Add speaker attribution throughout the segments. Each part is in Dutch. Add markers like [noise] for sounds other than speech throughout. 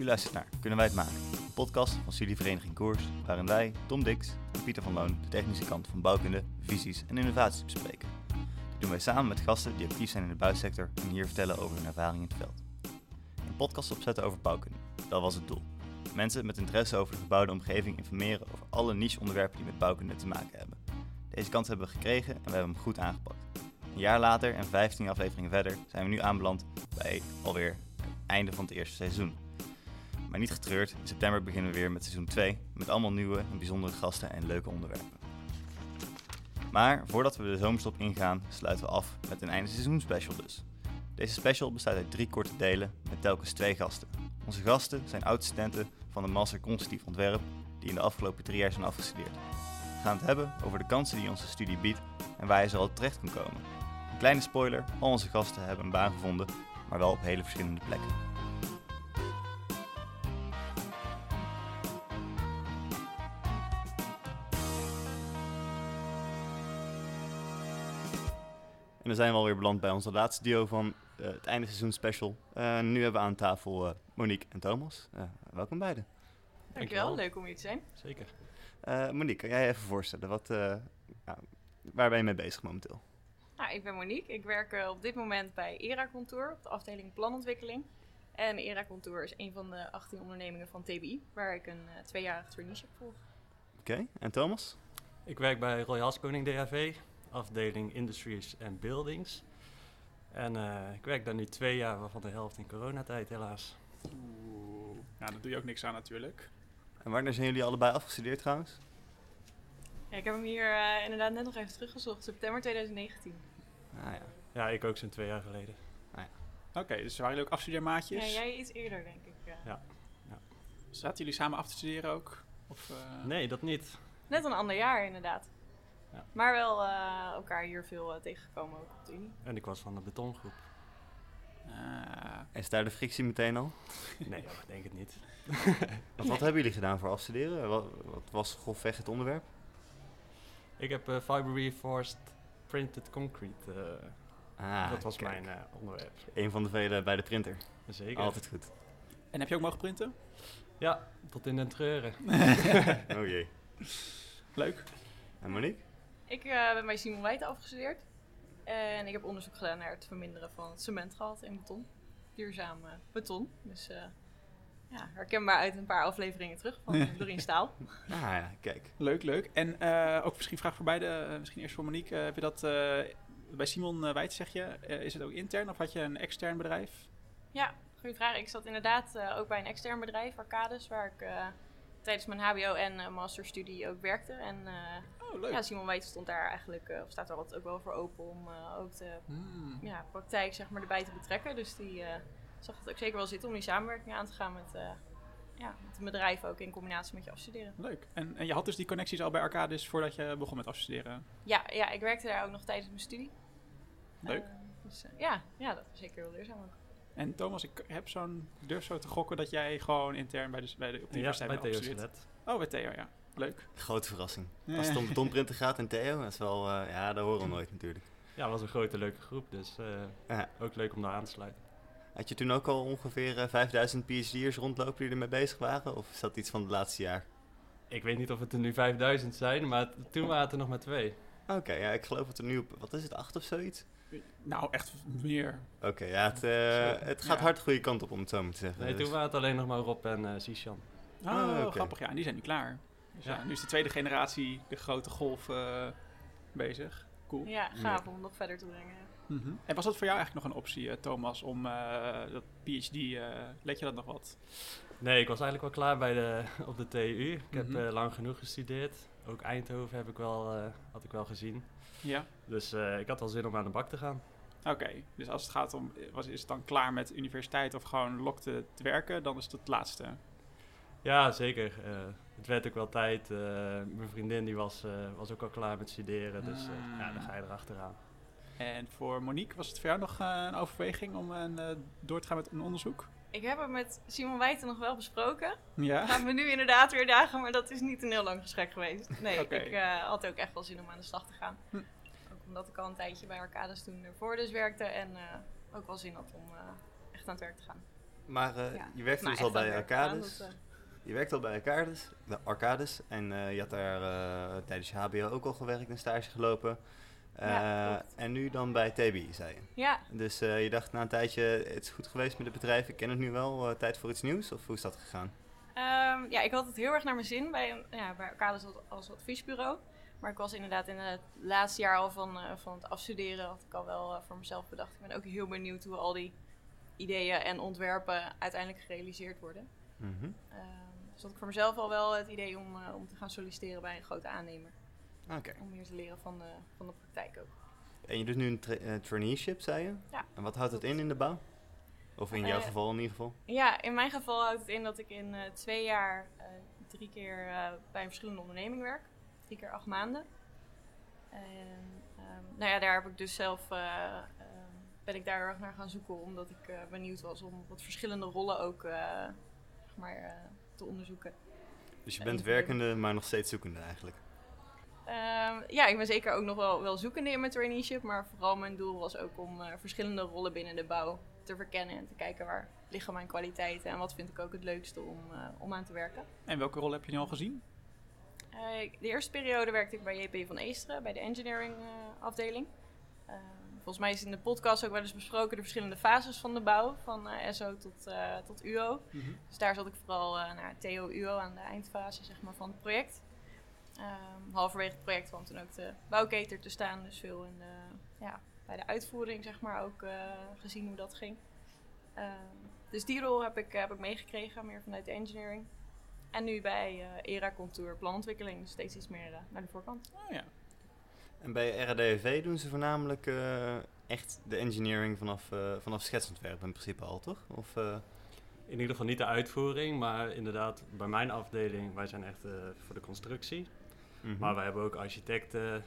Speaker 1: U luistert naar Kunnen wij het maken? Een podcast van studievereniging Koers, waarin wij, Tom Dix en Pieter van Loon de technische kant van bouwkunde, visies en innovaties bespreken. Dit doen wij samen met gasten die actief zijn in de bouwsector en hier vertellen over hun ervaring in het veld. Een podcast opzetten over bouwkunde, dat was het doel. Mensen met interesse over de gebouwde omgeving informeren over alle niche-onderwerpen die met bouwkunde te maken hebben. Deze kans hebben we gekregen en we hebben hem goed aangepakt. Een jaar later en 15 afleveringen verder zijn we nu aanbeland bij alweer het einde van het eerste seizoen. Maar niet getreurd, in september beginnen we weer met seizoen 2 met allemaal nieuwe en bijzondere gasten en leuke onderwerpen. Maar voordat we de zomerstop ingaan, sluiten we af met een einde seizoen special dus. Deze special bestaat uit drie korte delen met telkens twee gasten. Onze gasten zijn oud-studenten van de Master Constructief Ontwerp die in de afgelopen drie jaar zijn afgestudeerd. We gaan het hebben over de kansen die onze studie biedt en waar je zo al terecht kan komen. Een kleine spoiler, al onze gasten hebben een baan gevonden, maar wel op hele verschillende plekken. Dan zijn we alweer beland bij onze laatste duo van eh, het einde seizoen special. Eh, nu hebben we aan tafel eh, Monique en Thomas. Welkom beiden.
Speaker 2: Dankjewel,
Speaker 3: Dankjewel.
Speaker 2: leuk om hier te zijn.
Speaker 3: Zeker.
Speaker 1: Eh, Monique, kan jij even voorstellen? Wat, eh, ja, waar ben je mee bezig momenteel?
Speaker 2: Nou, ik ben Monique. Ik werk op dit moment bij ERA Contour op de afdeling planontwikkeling. En ERA Contour is een van de 18 ondernemingen van TBI, waar ik een uh, tweejarig traineeship volg.
Speaker 1: Oké, en Thomas?
Speaker 3: Ik werk bij Royal Koning DHV, afdeling Industries and Buildings. En eh, ik werk daar nu twee jaar, waarvan de helft in coronatijd helaas.
Speaker 4: Oeh, nou, daar doe je ook niks aan natuurlijk.
Speaker 1: En wanneer zijn jullie allebei afgestudeerd trouwens?
Speaker 2: Ja, ik heb hem hier eh, inderdaad net nog even teruggezocht, september 2019.
Speaker 1: Ah ja.
Speaker 3: Ja, ik ook zo'n twee jaar geleden.
Speaker 4: Oké, dus waren jullie ook afstudeermaatjes?
Speaker 2: Ja, jij iets eerder, denk ik. ja.
Speaker 4: Zaten jullie samen af te studeren ook? Of, eh,
Speaker 3: Nee, dat niet.
Speaker 2: Net een ander jaar, inderdaad.
Speaker 3: Ja.
Speaker 2: Maar wel eh, elkaar hier veel eh, tegengekomen ook op de Unie.
Speaker 3: En ik was van de betongroep.
Speaker 4: ah,
Speaker 1: Is daar de frictie meteen al?
Speaker 3: Nee, ik denk het niet. [laughs]
Speaker 1: Wat hebben jullie gedaan voor afstuderen? Wat, wat was grofweg het onderwerp?
Speaker 3: Ik heb eh, fiber reinforced printed concrete. eh,
Speaker 1: Ah,
Speaker 3: dat was
Speaker 1: kijk.
Speaker 3: mijn eh, onderwerp.
Speaker 1: Een van de vele bij de printer.
Speaker 3: Zeker.
Speaker 1: Altijd goed.
Speaker 4: En heb je ook mogen printen?
Speaker 3: Ja, tot in den treuren. [laughs] [laughs]
Speaker 1: Oh jee.
Speaker 4: Leuk.
Speaker 1: En Monique?
Speaker 2: Ik eh, ben bij Simon Wijten afgestudeerd. En ik heb onderzoek gedaan naar het verminderen van het cementgehalte in beton. Duurzaam beton. Dus eh, ja, herkenbaar uit een paar afleveringen terug van Doreen Staal. [laughs]
Speaker 1: Ah ja, kijk.
Speaker 4: Leuk, leuk. En eh, ook misschien vraag voor beide, misschien eerst voor Monique. Heb je dat bij Simon uh, Wijt, zeg je, is het ook intern of had je een extern bedrijf?
Speaker 2: Ja, goede vraag. Ik zat inderdaad ook bij een extern bedrijf, Arcades, waar ik tijdens mijn HBO en masterstudie ook werkte. En
Speaker 4: Oh, leuk.
Speaker 2: ja, Simon Wijten stond daar eigenlijk, eh, of staat er altijd ook wel voor open om eh, ook de
Speaker 4: Hmm.
Speaker 2: ja, praktijk zeg maar, erbij te betrekken. Dus die eh, zag het ook zeker wel zitten om die samenwerking aan te gaan met, eh ja, met een bedrijf ook in combinatie met je afstuderen.
Speaker 4: Leuk. En, en je had dus die connecties al bij Arcadis voordat je begon met afstuderen?
Speaker 2: Ja, ja, ik werkte daar ook nog tijdens mijn studie.
Speaker 4: Leuk.
Speaker 2: Dus ja, ja, dat was zeker wel leerzaam ook.
Speaker 4: En Thomas, ik heb zo'n durf zo te gokken dat jij gewoon intern bij de, bij de, op de
Speaker 3: Ja,
Speaker 4: universiteit
Speaker 3: bij
Speaker 4: bent. Oh, bij Theo, ja. Leuk.
Speaker 1: Grote verrassing. Als het om betonprinten gaat en Theo, dat is wel... eh, ja, dat horen we nooit natuurlijk.
Speaker 3: Ja, het was een grote leuke groep, dus eh,
Speaker 1: Ja.
Speaker 3: ook leuk om daar aan te sluiten.
Speaker 1: Had je toen ook al ongeveer eh, 5000 PhD'ers rondlopen die ermee bezig waren? Of is dat iets van het laatste jaar?
Speaker 3: Ik weet niet of het er nu 5000 zijn, maar toen waren het er nog maar twee.
Speaker 1: Oké, ja, ik geloof dat er nu op... Wat is het, acht of zoiets?
Speaker 4: Nou, echt meer.
Speaker 1: Oké, ja, het, eh, het gaat
Speaker 4: Ja.
Speaker 1: hard de goede kant op om het zo maar te zeggen.
Speaker 3: Nee,
Speaker 1: Dus-
Speaker 3: toen waren het alleen nog maar Rob en eh Sishan.
Speaker 4: Oh,
Speaker 1: Ah,
Speaker 4: grappig. Ja, en die zijn nu klaar. Dus ja.
Speaker 3: Ja.
Speaker 4: nu is de tweede generatie de grote golf eh, bezig. Cool.
Speaker 2: Ja, gaaf om nog verder te brengen.
Speaker 4: Mhm. En was dat voor jou eigenlijk nog een optie, eh, Thomas, om eh, dat PhD, eh let je dat nog wat?
Speaker 3: Nee, ik was eigenlijk wel klaar bij de, [laughs] op de TU. Ik heb
Speaker 4: Mhm.
Speaker 3: eh, lang genoeg gestudeerd. Ook Eindhoven heb ik wel, eh, had ik wel gezien.
Speaker 4: Ja.
Speaker 3: Dus eh, ik had wel zin om aan de bak te gaan.
Speaker 4: Oké, dus als het gaat om, was, is het dan klaar met universiteit of gewoon lokte te werken, dan is het het laatste.
Speaker 3: Ja, zeker. Eh, het werd ook wel tijd. Eh, mijn vriendin die was, eh, was ook al klaar met studeren. Dus eh,
Speaker 4: Mm.
Speaker 3: ja, dan ga je erachteraan.
Speaker 4: En voor Monique, was het voor jou nog eh, een overweging om een, eh, door te gaan met een onderzoek?
Speaker 2: Ik heb het met Simon Wijten nog wel besproken.
Speaker 4: Ja.
Speaker 2: Gaan we nu inderdaad weer dagen, maar dat is niet een heel lang gesprek geweest. Nee, ik eh, had ook echt wel zin om aan de slag te gaan.
Speaker 4: Hm.
Speaker 2: Ook omdat ik al een tijdje bij Arcades toen ervoor dus werkte en eh, ook wel zin had om eh, echt aan het werk te gaan.
Speaker 1: Maar eh,
Speaker 2: Ja.
Speaker 1: je werkte
Speaker 2: Nou,
Speaker 1: dus al bij Arcades. Je werkte al bij Arcades, de Arcades en eh, je had daar eh, tijdens je HBO ook al gewerkt en stage gelopen.
Speaker 2: Ja,
Speaker 1: Eh, en nu dan bij TBI, zei je.
Speaker 2: ja,
Speaker 1: Dus je dacht na een tijdje, het is goed geweest met het bedrijf, ik ken het nu wel, tijd voor iets nieuws? Of hoe is dat gegaan?
Speaker 2: Ehm, ja, ik had het heel erg naar mijn zin bij, ja, bij Arcades als, als adviesbureau. Maar ik was inderdaad in het laatste jaar al van, van het afstuderen, had ik al wel voor mezelf bedacht. Ik ben ook heel benieuwd hoe al die ideeën en ontwerpen uiteindelijk gerealiseerd worden.
Speaker 1: Mhm.
Speaker 2: Ehm, dus had ik voor mezelf al wel het idee om, eh, om te gaan solliciteren bij een grote aannemer.
Speaker 1: Oké.
Speaker 2: Om meer te leren van de, van de praktijk ook.
Speaker 1: En je doet nu een tra- eh, traineeship, zei je?
Speaker 2: Ja.
Speaker 1: En wat houdt het in in de bouw? Of in jouw
Speaker 2: Eh,
Speaker 1: geval in ieder geval?
Speaker 2: Ja, in mijn geval houdt het in dat ik in twee jaar drie keer bij een verschillende onderneming werk. Drie keer acht maanden. En ehm, nou ja, daar heb ik dus zelf, eh, ehm, ben ik daar erg naar gaan zoeken. Omdat ik benieuwd was om wat verschillende rollen ook zeg maar, te onderzoeken.
Speaker 1: Dus je bent werkende, maar nog steeds zoekende eigenlijk.
Speaker 2: Ehm, ja, ik ben zeker ook nog wel, wel zoekende in mijn traineeship. Maar vooral mijn doel was ook om eh, verschillende rollen binnen de bouw te verkennen. En te kijken waar liggen mijn kwaliteiten en wat vind ik ook het leukste om, eh, om aan te werken.
Speaker 4: En welke rol heb je nu al gezien?
Speaker 2: Eh, de eerste periode werkte ik bij JP van Eesteren, bij de engineering eh, afdeling. Volgens mij is in de podcast ook wel eens besproken de verschillende fases van de bouw, van eh, SO tot, eh, tot UO. Dus daar zat ik vooral uh, naar TO-UO aan de eindfase zeg maar, van het project. Ehm, halverwege het project kwam toen ook de bouwketer te staan, dus veel in de, ja, bij de uitvoering zeg maar, ook eh, gezien hoe dat ging. Ehm, dus die rol heb ik, heb ik meegekregen, meer vanuit de engineering. En nu bij eh ERA Contour planontwikkeling, dus steeds iets meer eh, naar de voorkant.
Speaker 4: Oh ja.
Speaker 1: En bij RADV doen ze voornamelijk eh, echt de engineering vanaf, eh, vanaf schetsontwerp in principe al, toch? Of, eh,
Speaker 3: In ieder geval niet de uitvoering, maar inderdaad bij mijn afdeling, wij zijn echt voor de constructie.
Speaker 1: mhm.
Speaker 3: Maar we hebben ook architecten,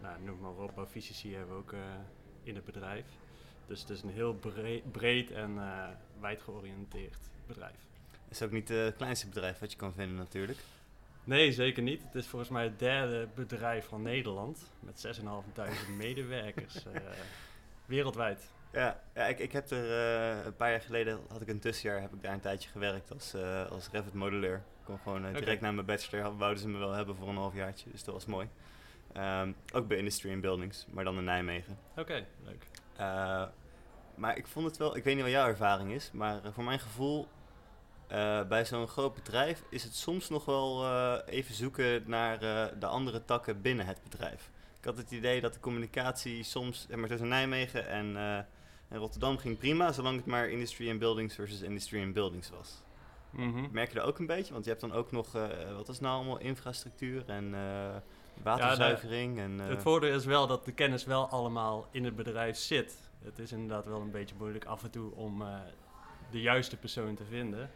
Speaker 3: nou, noem maar op, fysici hebben we ook in het bedrijf. Dus het is een heel breed, breed en wijd georiënteerd bedrijf.
Speaker 1: is ook niet het kleinste bedrijf wat je kan vinden natuurlijk.
Speaker 3: Nee, zeker niet. Het is volgens mij het derde bedrijf van Nederland met 6.500 medewerkers [laughs] eh, wereldwijd.
Speaker 1: Ja, ja ik, ik heb er eh, een paar jaar geleden, had ik een tussenjaar, heb ik daar een tijdje gewerkt als, eh, als Revit modelleur. Ik kon gewoon direct
Speaker 3: Oké.
Speaker 1: na mijn bachelor, wouden ze me wel hebben voor een halfjaartje, dus dat was mooi. Ehm, ook bij Industry and Buildings, maar dan in Nijmegen.
Speaker 3: Oké, leuk.
Speaker 1: Maar ik vond het wel, ik weet niet wat jouw ervaring is, maar voor mijn gevoel, eh, bij zo'n groot bedrijf is het soms nog wel eh, even zoeken naar eh, de andere takken binnen het bedrijf. Ik had het idee dat de communicatie soms maar, tussen Nijmegen en, en Rotterdam ging prima, zolang het maar Industry and Buildings versus Industry and Buildings was.
Speaker 3: Mhm.
Speaker 1: Merk je dat ook een beetje? Want je hebt dan ook nog, wat is nou allemaal, infrastructuur en waterzuivering. en,
Speaker 3: Het voordeel is wel dat de kennis wel allemaal in het bedrijf zit. Het is inderdaad wel een beetje moeilijk af en toe om de juiste persoon te vinden.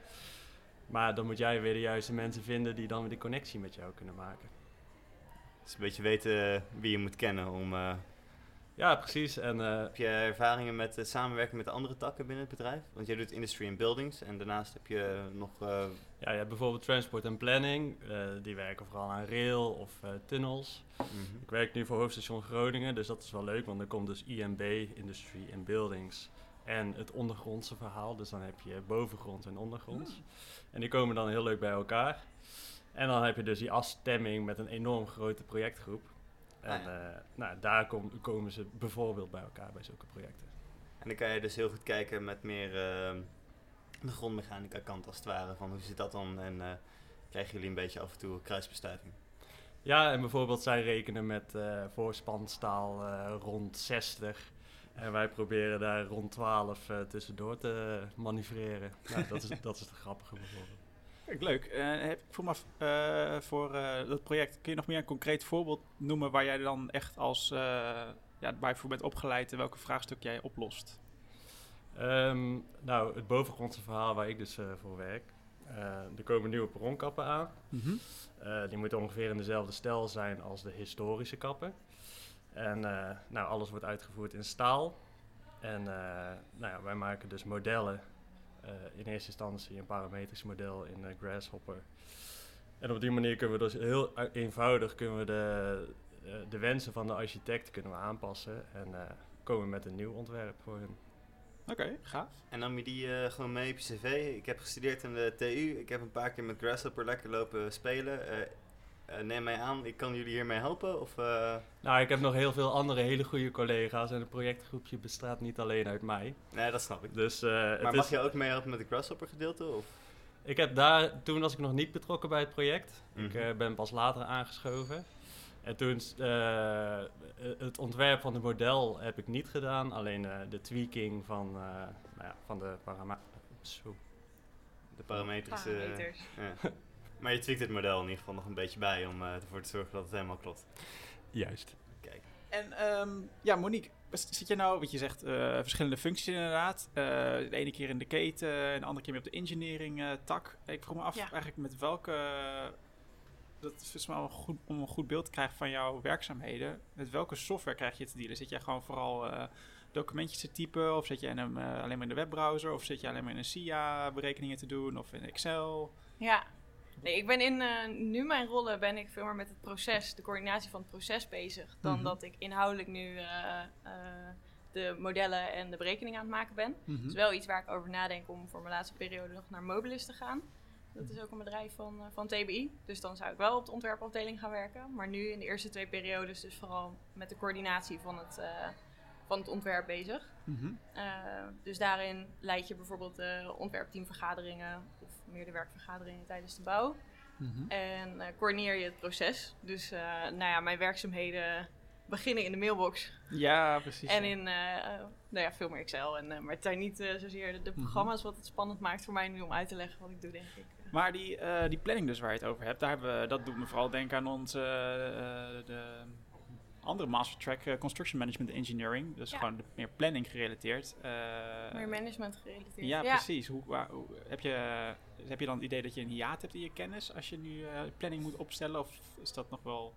Speaker 3: Maar dan moet jij weer de juiste mensen vinden die dan weer die connectie met jou kunnen maken.
Speaker 1: dus een beetje weten wie je moet kennen om... eh,
Speaker 3: Ja, precies. En eh,
Speaker 1: Heb je ervaringen met het samenwerken met de andere takken binnen het bedrijf? Want jij doet industry and buildings en daarnaast heb je nog... eh,
Speaker 3: ja, je hebt bijvoorbeeld transport en planning. eh, die werken vooral aan rail of eh, tunnels.
Speaker 1: mhm.
Speaker 3: Ik werk nu voor hoofdstation Groningen, dus dat is wel leuk, want dan komt dus IMB, Industry and Buildings, en het ondergrondse verhaal. Dus dan heb je bovengronds en ondergronds. En die komen dan heel leuk bij elkaar. En dan heb je dus die afstemming met een enorm grote projectgroep. En
Speaker 1: Ah,
Speaker 3: eh, nou, daar kom- komen ze bijvoorbeeld bij elkaar bij zulke projecten.
Speaker 1: En dan kan je dus heel goed kijken met meer eh, de grondmechanica kant als het ware. Van hoe zit dat dan en eh, krijgen jullie een beetje af en toe kruisbestuiving?
Speaker 3: Ja, en bijvoorbeeld zij rekenen met eh voorspanstaal rond 60. En wij proberen daar rond 12 eh, tussendoor te manoeuvreren. Nou, dat, is, dat is het grappige bijvoorbeeld.
Speaker 4: Kijk, leuk. Eh, heb, eh, voor eh, dat project, kun je nog meer een concreet voorbeeld noemen waar jij dan echt als, ja, voor bent opgeleid en welke vraagstuk jij oplost?
Speaker 3: Ehm, nou, het bovengrondse verhaal waar ik dus voor werk. Er komen nieuwe perronkappen aan. Eh, die moeten ongeveer in dezelfde stijl zijn als de historische kappen. En eh, nou, alles wordt uitgevoerd in staal. En eh, nou ja, wij maken dus modellen. Eh, in eerste instantie een parametrisch model in Grasshopper. En op die manier kunnen we dus heel eenvoudig kunnen we de, eh, de wensen van de architect kunnen we aanpassen. En eh, komen met een nieuw ontwerp voor hun.
Speaker 4: Oké, gaaf.
Speaker 1: En nam je die eh, gewoon mee op je cv? Ik heb gestudeerd aan de TU. Ik heb een paar keer met Grasshopper lekker lopen spelen. Neem mij aan, ik kan jullie hiermee helpen? Of, eh,
Speaker 3: Nou, ik heb nog heel veel andere hele goede collega's en het projectgroepje bestaat niet alleen uit mij.
Speaker 1: Nee, dat snap ik.
Speaker 3: Dus, eh, het
Speaker 1: Maar
Speaker 3: is-
Speaker 1: mag je ook meehelpen met de Grasshopper gedeelte? Of?
Speaker 3: Ik heb daar, toen was ik nog niet betrokken bij het project. Ik
Speaker 1: Mhm.
Speaker 3: eh, ben pas later aangeschoven. En toen, eh, het ontwerp van het model heb ik niet gedaan. Alleen eh, de tweaking van, eh, nou ja, van de parama... Zo.
Speaker 1: De parametrische...
Speaker 2: Parameters.
Speaker 1: ja. Maar je tweakt het model in ieder geval nog een beetje bij om eh, ervoor te zorgen dat het helemaal klopt.
Speaker 3: Juist.
Speaker 1: Kijk.
Speaker 4: En ehm, ja, Monique, zit je nou, wat je zegt, eh, verschillende functies inderdaad. Eh, de ene keer in de keten en de andere keer meer op de engineering eh, tak. Ik vroeg me af
Speaker 2: Ja.
Speaker 4: eigenlijk met welke, dat is goed, om een goed beeld te krijgen van jouw werkzaamheden. Met welke software krijg je te dealen? Zit jij gewoon vooral eh, documentjes te typen of zit je in een, eh, alleen maar in de webbrowser of zit je alleen maar in een SIA berekeningen te doen of in Excel?
Speaker 2: Ja. Nee, ik ben in eh, nu mijn rollen ben ik veel meer met het proces, de coördinatie van het proces bezig. Dan
Speaker 4: Mhm.
Speaker 2: dat ik inhoudelijk nu eh, eh, de modellen en de berekeningen aan het maken ben.
Speaker 4: Mhm.
Speaker 2: Is wel iets waar ik over nadenk om voor mijn laatste periode nog naar Mobilis te gaan. Dat is ook een bedrijf van, van TBI. Dus dan zou ik wel op de ontwerpafdeling gaan werken. Maar nu in de eerste twee periodes dus vooral met de coördinatie van het, van het ontwerp bezig.
Speaker 4: Mhm.
Speaker 2: Dus daarin leid je bijvoorbeeld de ontwerpteamvergaderingen meer de werkvergaderingen tijdens de bouw.
Speaker 4: Mhm.
Speaker 2: En eh, coördineer je het proces. Dus eh, nou ja, mijn werkzaamheden beginnen in de mailbox.
Speaker 4: Ja, precies.
Speaker 2: En
Speaker 4: ja.
Speaker 2: in uh, nou ja, veel meer Excel. En, uh, maar het zijn niet uh, zozeer de, de
Speaker 4: Mhm.
Speaker 2: programma's wat het spannend maakt voor mij nu om uit te leggen wat ik doe, denk ik.
Speaker 4: Maar die, uh, die planning dus waar je het over hebt, daar hebben we, dat doet me vooral denken aan onze uh, de andere master track uh, construction management engineering. Dus
Speaker 2: Ja.
Speaker 4: gewoon de, meer planning gerelateerd. Uh,
Speaker 2: meer management gerelateerd.
Speaker 4: Ja, precies. Hoe, waar, hoe, heb, je, heb je dan het idee dat je een hiaat hebt in je kennis als je nu uh, planning moet opstellen? Of is dat nog wel...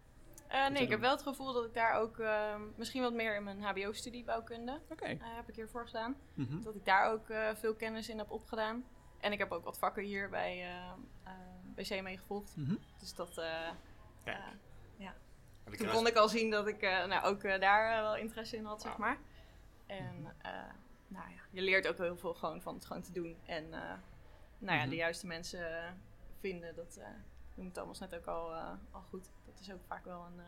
Speaker 2: Uh, nee, ik heb wel het gevoel dat ik daar ook uh, misschien wat meer in mijn HBO-studie bouwkunde
Speaker 4: okay.
Speaker 2: uh, heb ik hiervoor gedaan.
Speaker 4: Mm
Speaker 2: -hmm. Dat ik daar ook uh, veel kennis in heb opgedaan. En ik heb ook wat vakken hier bij, uh, bij CME gevolgd.
Speaker 4: Mm -hmm.
Speaker 2: Dus dat, ja. ja. Toen kon ik al zien dat ik nou, ook daar wel interesse in had, zeg maar. En
Speaker 4: Mhm.
Speaker 2: nou ja, je leert ook heel veel gewoon van het gewoon te doen. En nou ja,
Speaker 4: Mhm.
Speaker 2: de juiste mensen vinden, dat noemde Thomas net ook al, al goed. Dat is ook vaak wel een. Uh,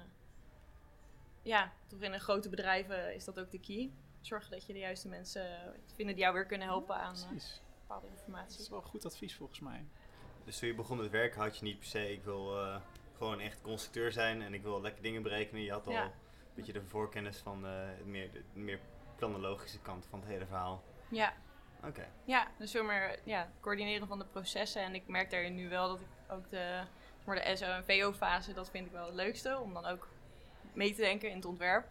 Speaker 2: ja, toch in een grote bedrijven is dat ook de key. Zorgen dat je de juiste mensen vinden die jou weer kunnen helpen aan uh, bepaalde informatie.
Speaker 4: Dat is wel goed advies volgens mij.
Speaker 1: Dus toen je begon met werken had je niet per se, ik wil uh, gewoon echt constructeur zijn en ik wil lekker dingen berekenen. Je had al
Speaker 2: Ja.
Speaker 1: een beetje de voorkennis van uh, het meer, de meer planologische kant van het hele verhaal.
Speaker 2: Ja.
Speaker 1: Oké. Okay.
Speaker 2: Ja, dus meer ja, coördineren van de processen. En ik merk daarin nu wel dat ik ook de, maar de SO en VO fase, dat vind ik wel het leukste. Om dan ook mee te denken in het ontwerp.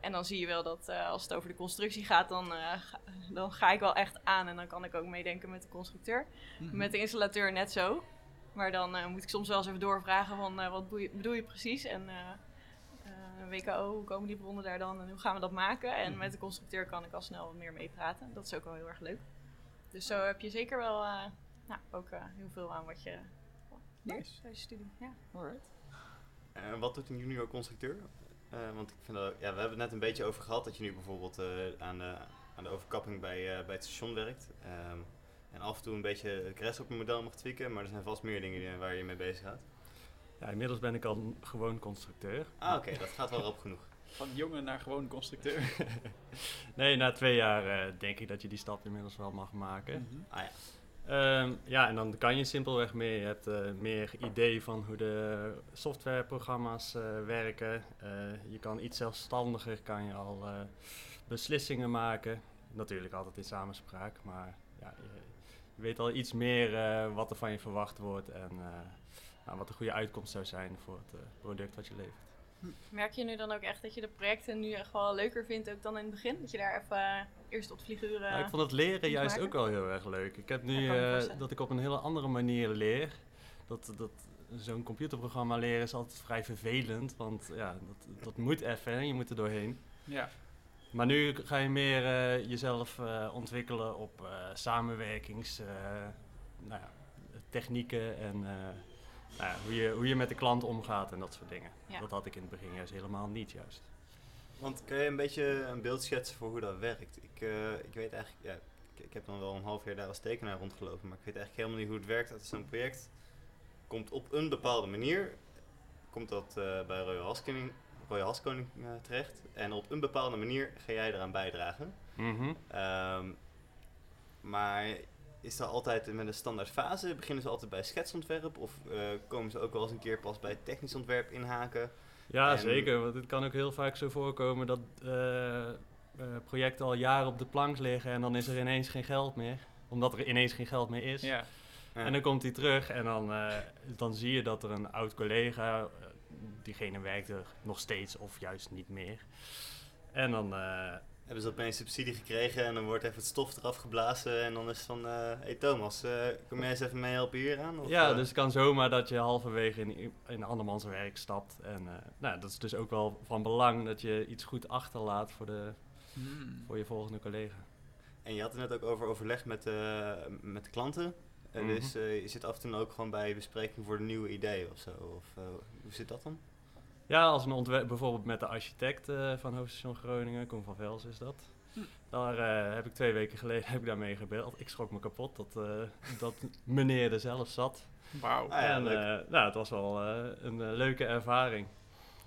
Speaker 2: En dan zie je wel dat uh, als het over de constructie gaat, dan, uh, ga, dan ga ik wel echt aan. En dan kan ik ook meedenken met de constructeur. Mm -hmm. Met de installateur net zo. Maar dan uh, moet ik soms wel eens even doorvragen van wat bedoel je precies. En WKO, hoe komen die bronnen daar dan en hoe gaan we dat maken? En met de constructeur kan ik al snel wat meer meepraten. Dat is ook wel heel erg leuk. Dus zo heb je zeker wel uh, nou, ook uh, heel veel aan wat je leert nice. tijdens je studie. Ja.
Speaker 4: Alright.
Speaker 1: En wat doet een junior constructeur? Uh, want ik vind dat, ja, we hebben het net een beetje over gehad dat je nu bijvoorbeeld uh, aan, de, aan de overkapping bij, uh, bij het station werkt. Um, en af en toe een beetje het rest op een model mag tweaken, maar er zijn vast meer dingen waar je mee bezig gaat.
Speaker 3: Ja, inmiddels ben ik al gewoon constructeur.
Speaker 1: Ah, oké, okay, dat gaat wel rap genoeg. [laughs]
Speaker 4: Van jongen naar gewoon constructeur. [laughs]
Speaker 3: nee, na twee jaar uh, denk ik dat je die stap inmiddels wel mag maken.
Speaker 1: Mm -hmm. Ah ja.
Speaker 3: Um, ja, en dan kan je simpelweg meer. Je hebt uh, meer idee van hoe de softwareprogramma's uh, werken. Uh, je kan iets zelfstandiger, kan je al beslissingen maken. Natuurlijk altijd in samenspraak, maar ja, je, je weet al iets meer wat er van je verwacht wordt en nou, wat de goede uitkomst zou zijn voor het product wat je levert.
Speaker 2: Merk je nu dan ook echt dat je de projecten nu echt wel leuker vindt ook dan in het begin? Dat je daar even uh, eerst op vlieguren...
Speaker 3: Nou, ik vond het leren juist maken? ook wel heel erg leuk. Ik heb nu uh, dat ik op een hele andere manier leer. Dat, dat, Zo'n computerprogramma leren is altijd vrij vervelend, want ja, dat, dat moet even en je moet er doorheen.
Speaker 4: Ja.
Speaker 3: Maar nu ga je meer uh, jezelf ontwikkelen op samenwerkings... nou ja, technieken en nou ja, hoe, je, hoe je met de klant omgaat en dat soort dingen. Ja. Dat had ik in het begin juist helemaal niet juist.
Speaker 1: Want kan je een beetje een beeld schetsen voor hoe dat werkt? Ik, eh, ik weet eigenlijk, ja, ik, ik heb dan wel een half jaar daar als tekenaar rondgelopen, maar ik weet eigenlijk helemaal niet hoe het werkt. Dat zo'n project komt op een bepaalde manier, komt dat eh, bij Royal Haskoning, Royal Haskoning eh, terecht. En op een bepaalde manier ga jij eraan bijdragen.
Speaker 3: Mhm.
Speaker 1: Ehm, maar is dat altijd met een standaard fase? Beginnen ze altijd bij schetsontwerp? Of eh, komen ze ook wel eens een keer pas bij technisch ontwerp inhaken?
Speaker 3: Ja,
Speaker 1: En-
Speaker 3: zeker. Want het kan ook heel vaak zo voorkomen dat eh, eh, projecten al jaren op de plank liggen en dan is er ineens geen geld meer. Omdat er ineens geen geld meer is.
Speaker 4: Ja.
Speaker 1: Ja.
Speaker 3: En dan komt hij terug en dan, eh, dan zie je dat er een oud collega, diegene werkt er nog steeds of juist niet meer. En dan, eh,
Speaker 1: Hebben ze opeens subsidie gekregen en dan wordt even het stof eraf geblazen en dan is het van... eh hey Thomas, eh, kom jij eens even mee helpen hier aan? Of,
Speaker 3: ja,
Speaker 1: eh,
Speaker 3: dus het kan zomaar dat je halverwege in, in andermans werk stapt. En eh, nou, dat is dus ook wel van belang dat je iets goed achterlaat voor, de,
Speaker 4: Hmm.
Speaker 3: voor je volgende collega.
Speaker 1: En je had het net ook over overleg met, eh, met de klanten. Eh,
Speaker 3: Mhm.
Speaker 1: Dus eh, je zit af en toe ook gewoon bij bespreking voor de nieuwe ideeën of zo. Of, eh, hoe zit dat dan?
Speaker 3: Ja, als een ontwerp, bijvoorbeeld met de architect eh, van Hoofdstation Groningen, Koen van Vels is dat.
Speaker 4: Hm.
Speaker 3: Daar eh, heb ik twee weken geleden [laughs] heb ik daarmee gebeld. Ik schrok me kapot dat, eh, dat meneer er zelf zat.
Speaker 4: Wauw.
Speaker 1: Ah, ja,
Speaker 3: en
Speaker 1: leuk.
Speaker 3: eh, nou, het was wel eh, een leuke ervaring.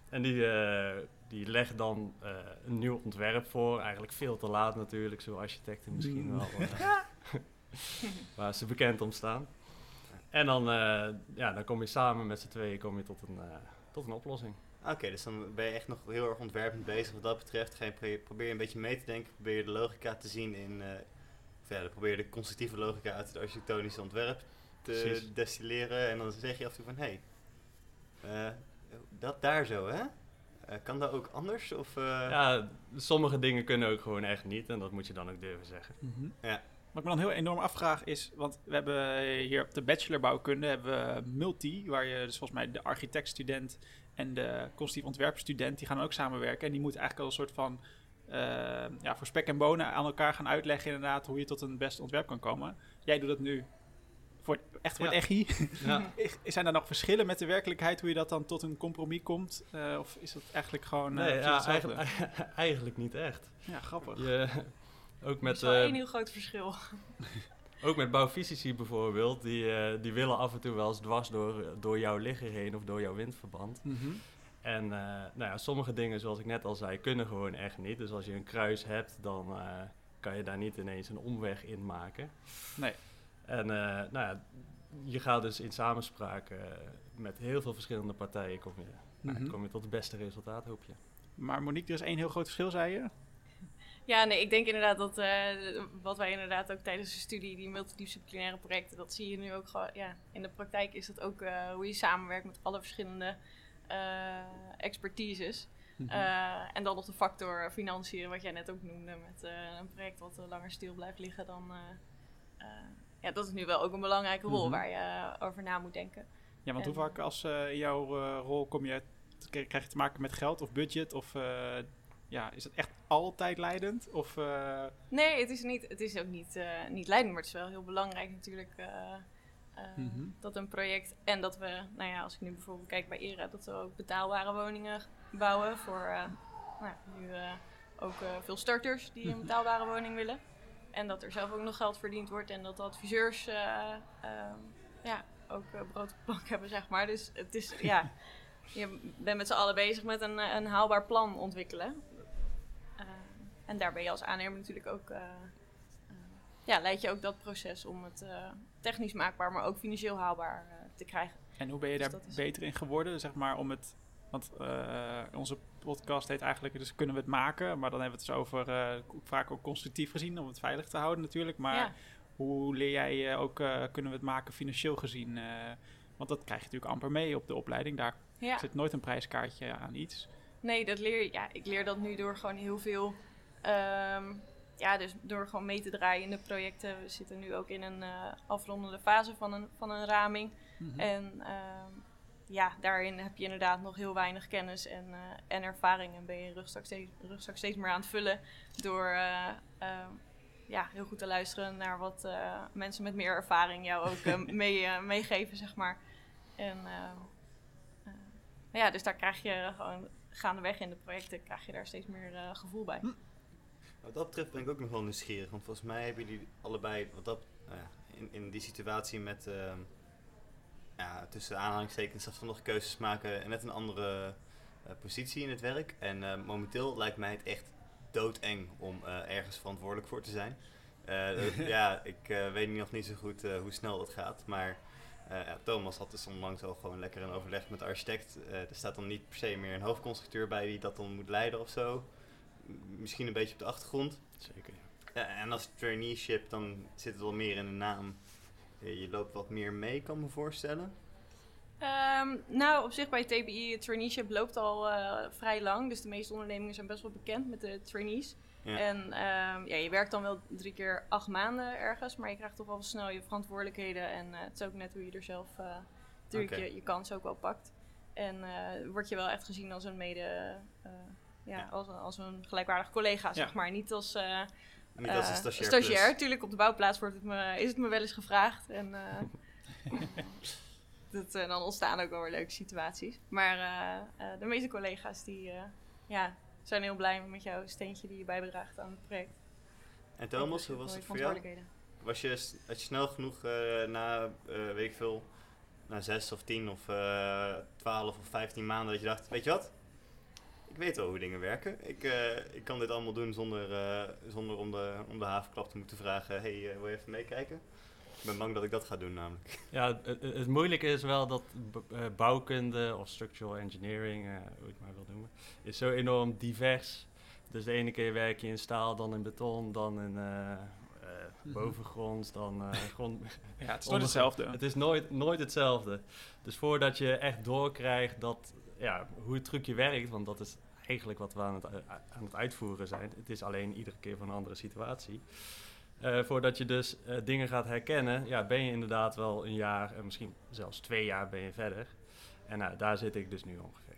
Speaker 3: En die, eh, die legt dan eh, een nieuw ontwerp voor. Eigenlijk veel te laat natuurlijk, zo architecten misschien
Speaker 4: Mm.
Speaker 3: wel. [laughs] waar ze bekend om staan. En dan, eh, ja, dan kom je samen met z'n tweeën kom je tot, een, eh, tot een oplossing.
Speaker 1: Oké, dus dan ben je echt nog heel erg ontwerpend bezig wat dat betreft. Ga je, pro- probeer je een beetje mee te denken, probeer je de logica te zien in... eh, of ja, probeer je de constructieve logica uit het architectonische ontwerp te
Speaker 3: Precies.
Speaker 1: destilleren. En dan zeg je af en toe van, hé, hey, eh, dat daar zo, hè? Eh, kan dat ook anders? Of, eh,
Speaker 3: Ja, sommige dingen kunnen ook gewoon echt niet. En dat moet je dan ook durven zeggen.
Speaker 4: Mhm.
Speaker 1: Ja.
Speaker 4: Wat ik me dan heel enorm afvraag is, want we hebben hier op de bachelor bouwkunde hebben we multi, waar je dus volgens mij de architectstudent en de constructief ontwerpstudent, die gaan ook samenwerken. En die moeten eigenlijk al een soort van, eh, ja, voor spek en bonen aan elkaar gaan uitleggen inderdaad hoe je tot een best ontwerp kan komen. Jij doet dat nu voor echt voor
Speaker 3: Ja.
Speaker 4: het echie.
Speaker 3: Ja. [laughs]
Speaker 4: Zijn er nog verschillen met de werkelijkheid, hoe je dat dan tot een compromis komt? Eh, of is dat eigenlijk gewoon eh,
Speaker 3: Nee, ja, eigenlijk, [laughs] eigenlijk niet echt.
Speaker 4: Ja, grappig.
Speaker 3: Je, ook,
Speaker 2: Dat
Speaker 3: met,
Speaker 2: is wel één heel groot verschil. [laughs]
Speaker 3: ook met bouwfysici bijvoorbeeld, die, eh, die willen af en toe wel eens dwars door, door jouw ligger heen of door jouw windverband.
Speaker 4: Mhm.
Speaker 3: En eh, nou ja, sommige dingen, zoals ik net al zei, kunnen gewoon echt niet. Dus als je een kruis hebt, dan eh, kan je daar niet ineens een omweg in maken.
Speaker 4: Nee.
Speaker 3: En nou ja, je gaat dus in samenspraak met heel veel verschillende partijen, kom je, nou,
Speaker 4: Mhm.
Speaker 3: kom je tot het beste resultaat, hoop je.
Speaker 4: Maar Monique, er is één heel groot verschil, zei je?
Speaker 2: Ja, nee, ik denk inderdaad dat eh, wat wij inderdaad ook tijdens de studie, die multidisciplinaire projecten, dat zie je nu ook gewoon. Ja, in de praktijk is dat ook eh, hoe je samenwerkt met alle verschillende eh, expertises.
Speaker 4: Mhm.
Speaker 2: En dan nog de factor financiën, wat jij net ook noemde, met een project wat langer stil blijft liggen dan. ja, dat is nu wel ook een belangrijke rol
Speaker 4: Mhm.
Speaker 2: waar je over na moet denken.
Speaker 4: Ja, want
Speaker 2: En-
Speaker 4: hoe vaak als jouw rol kom je, krijg je te maken met geld of budget? Of ja, is het echt altijd leidend? Of, eh,
Speaker 2: Nee, het is, niet, het is ook niet, eh, niet leidend, maar het is wel heel belangrijk natuurlijk eh,
Speaker 4: Mhm.
Speaker 2: dat een project en dat we, nou ja, als ik nu bijvoorbeeld kijk bij ERA, dat we ook betaalbare woningen bouwen voor nou, nu ook veel starters die een
Speaker 4: Mhm.
Speaker 2: betaalbare woning willen. En dat er zelf ook nog geld verdiend wordt en dat de adviseurs eh, ehm, ja, ook brood op de plank hebben, zeg maar. Dus het is, ja, [laughs] je bent met z'n allen bezig met een, een haalbaar plan ontwikkelen. En daar ben je als aannemer natuurlijk ook, eh, eh, ja, leid je ook dat proces om het eh, technisch maakbaar, maar ook financieel haalbaar te krijgen.
Speaker 4: en hoe ben je
Speaker 2: Dus
Speaker 4: daar
Speaker 2: is-
Speaker 4: beter in geworden? Zeg maar om het. Want onze podcast heet eigenlijk dus kunnen we het maken, maar dan hebben we het dus over vaak ook constructief gezien om het veilig te houden natuurlijk. Maar
Speaker 2: ja.
Speaker 4: hoe leer jij ook kunnen we het maken financieel gezien? Want dat krijg je natuurlijk amper mee op de opleiding. Daar
Speaker 2: ja.
Speaker 4: zit nooit een prijskaartje aan iets.
Speaker 2: Nee, dat leer je. Ja, ik leer dat nu door gewoon heel veel. Ehm, ja, dus door gewoon mee te draaien in de projecten. We zitten nu ook in een eh, afrondende fase van een, van een raming.
Speaker 4: Mhm.
Speaker 2: En ehm, ja, daarin heb je inderdaad nog heel weinig kennis en, eh, en ervaring. En ben je je rugzak steeds, rugzak steeds meer aan het vullen door eh, ehm, ja, heel goed te luisteren naar wat mensen met meer ervaring jou ook [laughs] mee, meegeven, zeg maar. En ja, dus daar krijg je gewoon gaandeweg in de projecten krijg je daar steeds meer gevoel bij.
Speaker 4: Hm.
Speaker 1: Wat dat betreft ben ik ook nog wel nieuwsgierig. Want volgens mij hebben jullie allebei wat dat, nou in, in die situatie met ehm, ja, tussen aanhalingstekens zelfstandige keuzes maken en net een andere eh, positie in het werk. En eh, momenteel lijkt mij het echt doodeng om eh, ergens verantwoordelijk voor te zijn. Dat- [laughs] ja, ik weet nog niet zo goed hoe snel dat gaat. Maar ja, Thomas had dus onlangs al gewoon lekker een overleg met de architect. Er staat dan niet per se meer een hoofdconstructeur bij die dat dan moet leiden of zo. Misschien een beetje op de achtergrond.
Speaker 3: Zeker.
Speaker 1: Ja, en als traineeship dan zit het wel meer in de naam. Je loopt wat meer mee, kan me voorstellen.
Speaker 2: Ehm, nou, op zich bij TBI, het traineeship loopt al eh, vrij lang. Dus de meeste ondernemingen zijn best wel bekend met de trainees.
Speaker 1: Ja.
Speaker 2: En ehm, ja, je werkt dan wel drie keer acht maanden ergens, maar je krijgt toch wel snel je verantwoordelijkheden. En eh, het is ook net hoe je er zelf eh, natuurlijk je, je kans ook wel pakt. En eh, word je wel echt gezien als een mede, eh, ja. Als, een, als een gelijkwaardig collega, zeg maar. Niet als, eh,
Speaker 1: Niet als een
Speaker 2: eh,
Speaker 1: stagiair.
Speaker 2: stagiair.
Speaker 1: plus.
Speaker 2: Tuurlijk, op de bouwplaats wordt het me, is het me wel eens gevraagd. En eh, [laughs] dat, eh, dan ontstaan ook wel weer leuke situaties. Maar de meeste collega's die, ja, zijn heel blij met jouw steentje die je bijdraagt aan het project.
Speaker 1: En Thomas, hoe was het voor jou? Was je, had je snel genoeg na, eh, weet ik veel, na zes of tien of twaalf of vijftien maanden dat je dacht, weet je wat? Ik weet wel hoe dingen werken. Ik, eh, ik kan dit allemaal doen zonder, eh, zonder om, de, om de havenklap te moeten vragen, hey, eh, wil je even meekijken? Ik ben bang dat ik dat ga doen namelijk.
Speaker 3: Ja, het, het- moeilijke is wel dat eh, bouwkunde of structural engineering, eh, hoe je het maar wil noemen, is zo enorm divers. Dus de ene keer werk je in staal, dan in beton, dan in eh, eh,
Speaker 4: Mhm.
Speaker 3: bovengronds, dan eh, [laughs] grond.
Speaker 4: Ja, het is nooit hetzelfde.
Speaker 3: Het is nooit, nooit hetzelfde. Dus voordat je echt doorkrijgt dat, ja, hoe het trucje werkt, want dat is eigenlijk wat we aan het, aan het uitvoeren zijn. Het is alleen iedere keer van een andere situatie. Eh, voordat je dus eh, dingen gaat herkennen, ja, ben je inderdaad wel een jaar, en misschien zelfs twee jaar ben je verder. En nou, daar zit ik dus nu ongeveer.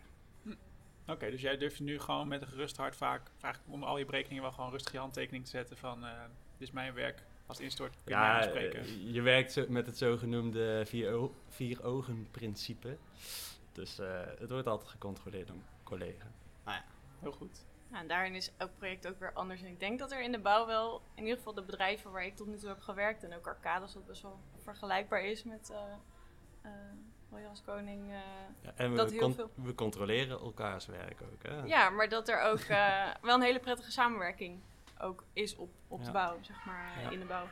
Speaker 4: Oké, dus jij durft nu gewoon met een gerust hart vaak, vaak onder al je berekeningen wel gewoon rustig je handtekening te zetten van, eh, dit is mijn werk. Als het instort, kun je
Speaker 3: Ja, je werkt met het zogenoemde vier, vier ogen principe. Dus eh, het wordt altijd gecontroleerd door een collega.
Speaker 4: Heel goed.
Speaker 2: Ja, en daarin is elk project ook weer anders. En ik denk dat er in de bouw wel, in ieder geval de bedrijven waar ik tot nu toe heb gewerkt, en ook Arcades, dat best wel vergelijkbaar is met uh, uh, Royals Koning. Uh,
Speaker 3: Ja, en
Speaker 2: dat
Speaker 3: we,
Speaker 2: heel
Speaker 3: con-
Speaker 2: veel-
Speaker 3: we controleren elkaars werk ook. Hè?
Speaker 2: Ja, maar dat er ook eh, [laughs] wel een hele prettige samenwerking ook is op, op de
Speaker 3: Ja.
Speaker 2: bouw, zeg maar, eh,
Speaker 3: Ja.
Speaker 2: in de bouw.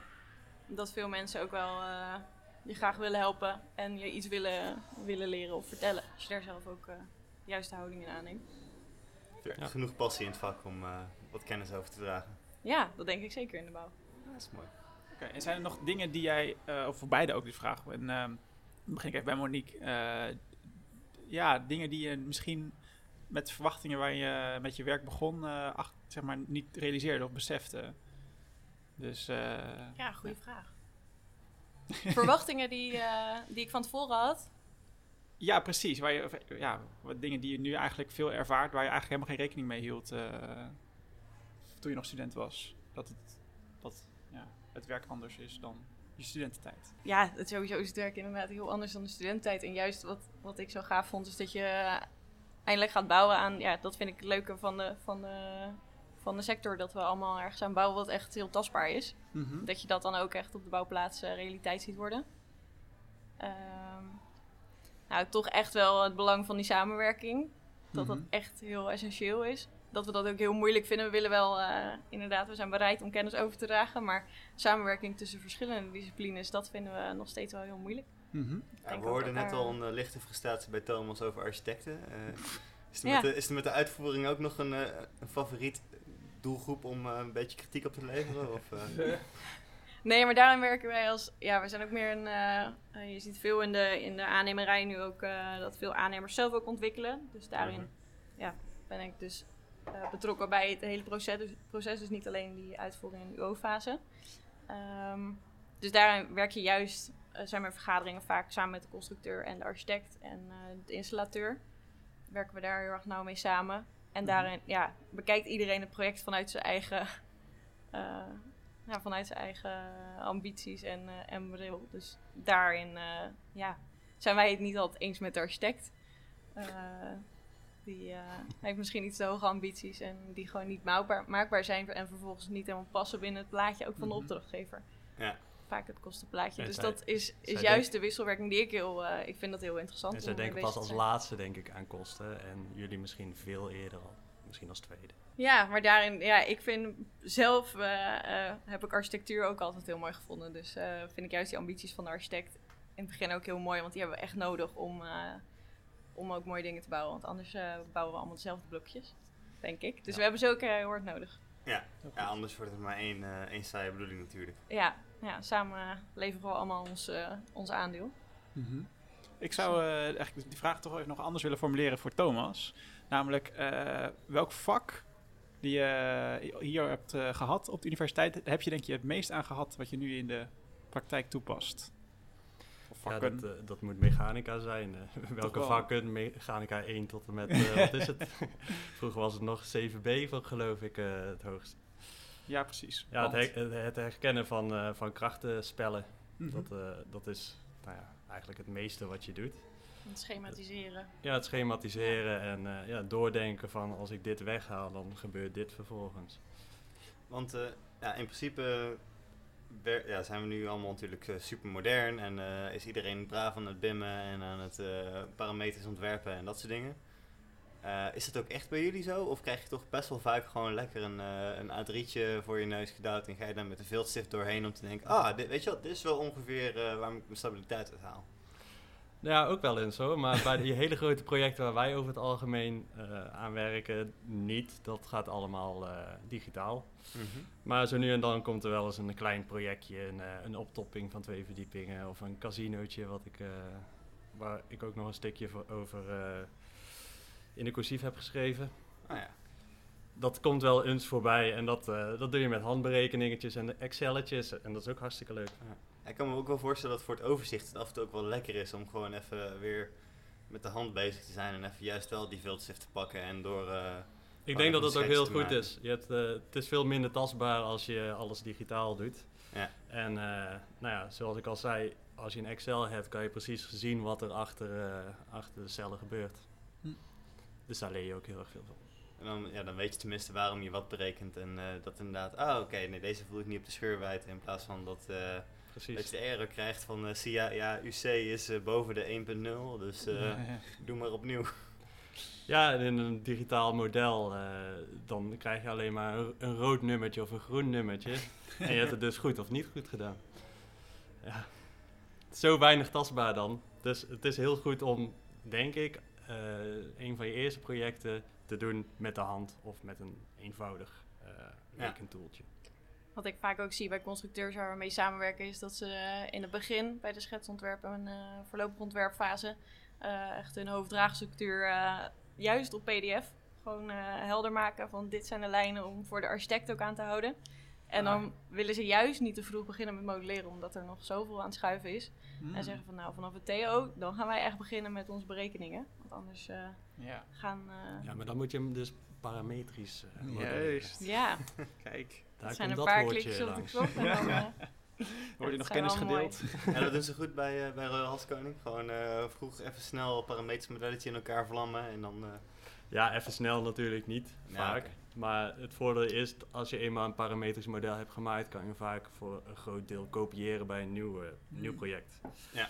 Speaker 2: Dat veel mensen ook wel eh, je graag willen helpen en je iets willen, willen leren of vertellen. Als je daar zelf ook eh, de juiste houding in aanneemt.
Speaker 3: Ja.
Speaker 1: Genoeg passie in het vak om eh, wat kennis over te dragen.
Speaker 2: Ja, dat denk ik zeker in de bouw.
Speaker 1: Dat is mooi.
Speaker 4: Oké, en zijn er nog dingen die jij, eh, of voor beide ook die vraag, en ehm, dan begin ik even bij Monique. Eh, ja, dingen die je misschien met verwachtingen waar je met je werk begon, eh, ach, zeg maar, niet realiseerde of besefte. Dus eh,
Speaker 2: Ja, goede vraag. [laughs] Verwachtingen die, eh, die ik van tevoren had.
Speaker 4: ja, precies. Waar je, ja, wat dingen die je nu eigenlijk veel ervaart, waar je eigenlijk helemaal geen rekening mee hield eh, toen je nog student was. Dat het, dat, ja, het werk anders is dan je studententijd.
Speaker 2: Ja, het sowieso is het werk inderdaad heel anders dan de studententijd. En juist wat, wat ik zo gaaf vond, is dat je eindelijk gaat bouwen aan... Ja, dat vind ik het leuke van de, van de, van de sector. Dat we allemaal ergens aan bouwen wat echt heel tastbaar is.
Speaker 4: Mhm.
Speaker 2: Dat je dat dan ook echt op de bouwplaats eh, realiteit ziet worden. Ehm, nou, toch echt wel het belang van die samenwerking. Dat dat
Speaker 4: Mhm.
Speaker 2: echt heel essentieel is. Dat we dat ook heel moeilijk vinden. We willen wel, eh, inderdaad, we zijn bereid om kennis over te dragen. Maar samenwerking tussen verschillende disciplines, dat vinden we nog steeds wel heel moeilijk.
Speaker 4: Mhm.
Speaker 1: Ja, we hoorden net
Speaker 2: daar-
Speaker 1: al een eh, lichte frustratie bij Thomas over architecten. Eh, is, er
Speaker 2: Ja.
Speaker 1: met de, is er met de uitvoering ook nog een, eh, een favoriet doelgroep om eh, een beetje kritiek op te leveren? Of, eh? [laughs]
Speaker 2: Nee, maar daarin werken wij als... Ja, we zijn ook meer een... eh, je ziet veel in de, in de aannemerij nu ook... dat veel aannemers zelf ook ontwikkelen. Dus daarin
Speaker 1: Mhm.
Speaker 2: ja, ben ik dus betrokken bij het hele proces. Dus, proces, dus niet alleen die uitvoering en UO-fase. Ehm, dus daarin werk je juist... zijn mijn vergaderingen vaak samen met de constructeur en de architect en de installateur. Werken we daar heel erg nauw mee samen. En daarin ja, bekijkt iedereen het project vanuit zijn eigen... eh, ja, vanuit zijn eigen ambities en, eh, en bril. Dus daarin eh, ja, zijn wij het niet altijd eens met de architect. Die heeft misschien iets te hoge ambities en die gewoon niet maakbaar, maakbaar zijn en vervolgens niet helemaal passen binnen het plaatje ook van de
Speaker 4: Mhm.
Speaker 2: opdrachtgever.
Speaker 1: Ja.
Speaker 2: Vaak het kostenplaatje.
Speaker 3: En
Speaker 2: Dus
Speaker 3: zij-
Speaker 2: dat is, is juist de wisselwerking die ik heel, eh, ik vind dat heel interessant.
Speaker 3: En zij
Speaker 2: mee
Speaker 3: denken pas als laatste denk ik aan kosten en jullie misschien veel eerder al. Misschien als tweede.
Speaker 2: Ja, maar daarin, ja, ik vind zelf eh, eh, heb ik architectuur ook altijd heel mooi gevonden. Dus eh, vind ik juist die ambities van de architect in het begin ook heel mooi, want die hebben we echt nodig om, eh, om ook mooie dingen te bouwen. Want anders eh, bouwen we allemaal dezelfde blokjes, denk ik. Dus
Speaker 3: Ja.
Speaker 2: we hebben ze ook heel hard nodig.
Speaker 1: Ja, anders wordt het maar één, eh één saaie bedoeling natuurlijk.
Speaker 2: Ja, ja samen leveren we allemaal ons, eh, ons aandeel.
Speaker 4: Mhm. Ik zou eh, eigenlijk die vraag toch even nog anders willen formuleren voor Thomas. Namelijk, eh, welk vak die je hier hebt eh, gehad op de universiteit, heb je denk je het meest aan gehad wat je nu in de praktijk toepast? Of
Speaker 3: Ja,
Speaker 4: vakken?
Speaker 3: dat, dat moet mechanica zijn. [laughs] welke
Speaker 4: wel.
Speaker 3: vakken? Mechanica 1 tot en met, eh, wat is het? [laughs] Vroeger was het nog 7B, van, geloof ik, eh, het hoogste.
Speaker 4: Ja, precies.
Speaker 3: Ja, het, her- het- herkennen van, eh, van krachtenspellen,
Speaker 4: Mhm.
Speaker 3: dat, eh, dat is nou ja, eigenlijk het meeste wat je doet.
Speaker 2: Het schematiseren.
Speaker 3: Ja, het schematiseren en eh, ja, doordenken van als ik dit weghaal, dan gebeurt dit vervolgens.
Speaker 1: Want eh, ja, in principe wer- ja, zijn we nu allemaal natuurlijk super modern en eh, is iedereen braaf aan het bimmen en aan het eh, parameters ontwerpen en dat soort dingen. Eh, is het ook echt bij jullie zo? Of krijg je toch best wel vaak gewoon lekker een, eh een A3'tje voor je neus gedouwd en ga je daar met een viltstift doorheen om te denken, ah, dit, weet je wat, dit is wel ongeveer eh, waar ik mijn stabiliteit uit haal.
Speaker 3: Ja, ook wel eens hoor. Maar bij die hele grote projecten waar wij over het algemeen aan werken, niet. Dat gaat allemaal digitaal. Maar zo nu en dan komt er wel eens een klein projectje, een, een optopping van twee verdiepingen of een casinootje, wat ik, waar ik ook nog een stukje voor over in de cursief heb geschreven.
Speaker 1: Ah ja.
Speaker 3: Dat komt wel eens voorbij en dat, eh, dat doe je met handberekeningetjes en Excelletjes en dat is ook hartstikke leuk.
Speaker 1: Ik kan me ook wel voorstellen dat voor het overzicht het af en toe ook wel lekker is om gewoon even weer met de hand bezig te zijn en even juist wel die viltstift te pakken en door... eh,
Speaker 3: Ik
Speaker 1: Oh,
Speaker 3: denk dat dat ook heel goed
Speaker 1: maken.
Speaker 3: is. Je hebt, eh, het is veel minder tastbaar als je alles digitaal doet.
Speaker 1: Ja.
Speaker 3: En nou ja, zoals ik al zei, als je een Excel hebt, kan je precies zien wat er achter, achter de cellen gebeurt. Dus daar leer je ook heel erg veel van.
Speaker 1: En dan, ja, dan weet je tenminste waarom je wat berekent. En eh, dat inderdaad, ah oké, nee, deze voel ik niet op de scheurwijdte. In plaats van dat,
Speaker 3: Precies.
Speaker 1: dat je de error krijgt van, je, ja, UC is boven de 1.0, dus
Speaker 4: Ja, ja.
Speaker 1: doe maar opnieuw.
Speaker 3: Ja, en in een digitaal model, dan krijg je alleen maar een, een rood nummertje of een groen nummertje. [laughs] en je hebt het dus goed of niet goed gedaan. Ja. Zo weinig tastbaar dan. Dus het is heel goed om, denk ik, een van je eerste projecten te doen met de hand of met een eenvoudig eh
Speaker 1: Ja.
Speaker 3: rekentoeltje.
Speaker 2: Wat ik vaak ook zie bij constructeurs waar we mee samenwerken, is dat ze eh, in het begin bij de schetsontwerp en eh voorlopige ontwerpfase eh, echt hun hoofddraagstructuur eh, juist op PDF gewoon eh, helder maken van dit zijn de lijnen om voor de architect ook aan te houden. En
Speaker 4: Ah.
Speaker 2: dan willen ze juist niet te vroeg beginnen met modelleren, omdat er nog zoveel aan het schuiven is.
Speaker 4: Hmm.
Speaker 2: En zeggen van nou, vanaf het TO, dan gaan wij echt beginnen met onze berekeningen. Want anders eh,
Speaker 4: Ja,
Speaker 2: gaan... eh,
Speaker 3: Ja, maar dan moet je hem dus parametrisch eh modelleren.
Speaker 4: juist.
Speaker 2: ja, [laughs]
Speaker 4: Kijk,
Speaker 3: Daar
Speaker 2: het zijn
Speaker 3: komt
Speaker 2: een
Speaker 3: dat
Speaker 2: paar klikjes op de
Speaker 3: langs.
Speaker 2: knop en dan... [laughs]
Speaker 4: wordt er
Speaker 2: dat
Speaker 4: nog kennis gedeeld?
Speaker 1: en dat doen ze goed bij, eh bij Royal Haskoning. Gewoon eh, vroeg even snel een parametrisch modelletje in elkaar vlammen en dan... eh,
Speaker 3: Ja, even snel natuurlijk niet,
Speaker 1: Ja,
Speaker 3: vaak. Maar het voordeel is, als je eenmaal een parametrisch model hebt gemaakt, kan je vaak voor een groot deel kopiëren bij een nieuw, eh, nieuw project.
Speaker 1: Ja.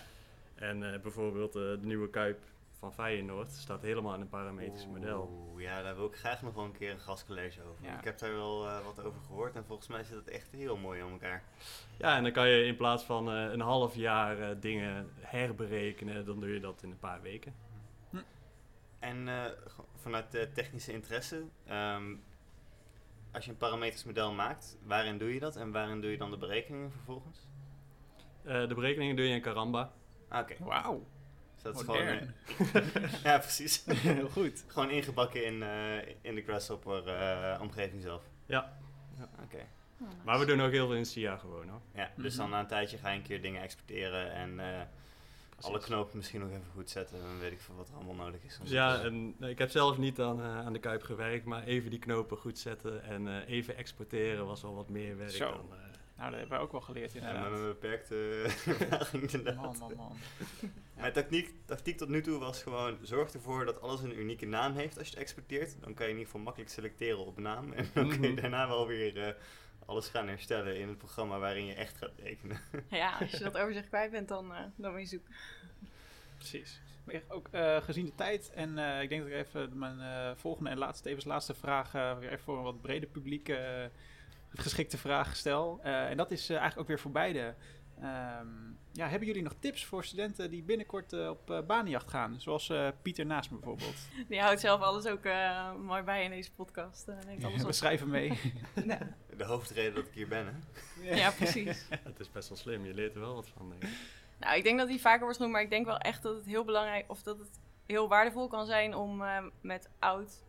Speaker 3: En eh, bijvoorbeeld eh, de nieuwe Kuip van Feyenoord staat helemaal in een parametrisch model.
Speaker 1: Oeh, ja, daar wil ik graag nog wel een keer een gastcollege over.
Speaker 4: Ja.
Speaker 1: Ik heb daar wel eh, wat over gehoord en volgens mij zit het echt heel mooi om elkaar.
Speaker 3: Ja, en dan kan je in plaats van een half jaar dingen herberekenen, dan doe je dat in een paar weken.
Speaker 1: En eh, go- vanuit de technische interesse, ehm, als je een parametrisch model maakt, waarin doe je dat en waarin doe je dan de berekeningen vervolgens?
Speaker 3: Eh, de berekeningen doe je in Karamba.
Speaker 1: Ah, Oké,
Speaker 4: Wauw,
Speaker 1: dus dat is gewoon...
Speaker 4: modern. [laughs]
Speaker 1: ja, precies. [laughs]
Speaker 4: Heel goed.
Speaker 1: gewoon ingebakken in, eh, in de Grasshopper eh, omgeving zelf.
Speaker 3: Ja,
Speaker 1: Oké.
Speaker 2: oh,
Speaker 3: maar we doen ook heel veel in SIA gewoon hoor.
Speaker 1: Ja, dus
Speaker 4: Mhm.
Speaker 1: dan na een tijdje ga je een keer dingen exporteren en eh, alle knopen misschien nog even goed zetten. Dan weet ik veel wat er allemaal nodig is.
Speaker 3: Ja, en ik heb zelf niet aan, eh, aan de Kuip gewerkt, maar even die knopen goed zetten en eh, even exporteren was wel wat meer werk
Speaker 4: Zo.
Speaker 3: dan, eh,
Speaker 4: Nou, dat hebben wij ook wel geleerd
Speaker 1: Ja,
Speaker 4: inderdaad.
Speaker 1: met een beperkte [laughs] inderdaad.
Speaker 4: man, man, man. [laughs]
Speaker 1: Mijn tactiek, tactiek tot nu toe was gewoon, zorg ervoor dat alles een unieke naam heeft als je het exporteert. Dan kan je in ieder geval makkelijk selecteren op naam. En dan kun je
Speaker 3: Mhm.
Speaker 1: daarna wel weer eh, alles gaan herstellen in het programma waarin je echt gaat rekenen. [laughs]
Speaker 2: Ja, als je dat overzicht kwijt bent, dan, eh dan ben je zoek.
Speaker 4: Precies. Maar echt ook eh, gezien de tijd, en eh, ik denk dat ik even mijn eh, volgende en laatste, tevens laatste vraag eh, weer even voor een wat breder publiek eh, geschikte vraag stel. Eh, en dat is eigenlijk ook weer voor beide. Ehm, ja, hebben jullie nog tips voor studenten die binnenkort eh, op eh, banenjacht gaan? Zoals eh, Pieter naast me bijvoorbeeld. [laughs]
Speaker 2: Die houdt zelf alles ook eh, mooi bij in deze podcast. neemt alles
Speaker 4: We
Speaker 2: op.
Speaker 4: schrijven mee. [laughs]
Speaker 1: De hoofdreden dat ik hier ben, hè?
Speaker 2: Ja, precies. [laughs]
Speaker 3: Het is best wel slim, je leert er wel wat van, denk ik.
Speaker 2: Nou, ik denk dat die vaker wordt genoemd, maar ik denk wel echt dat het heel belangrijk of dat het heel waardevol kan zijn om eh, met oud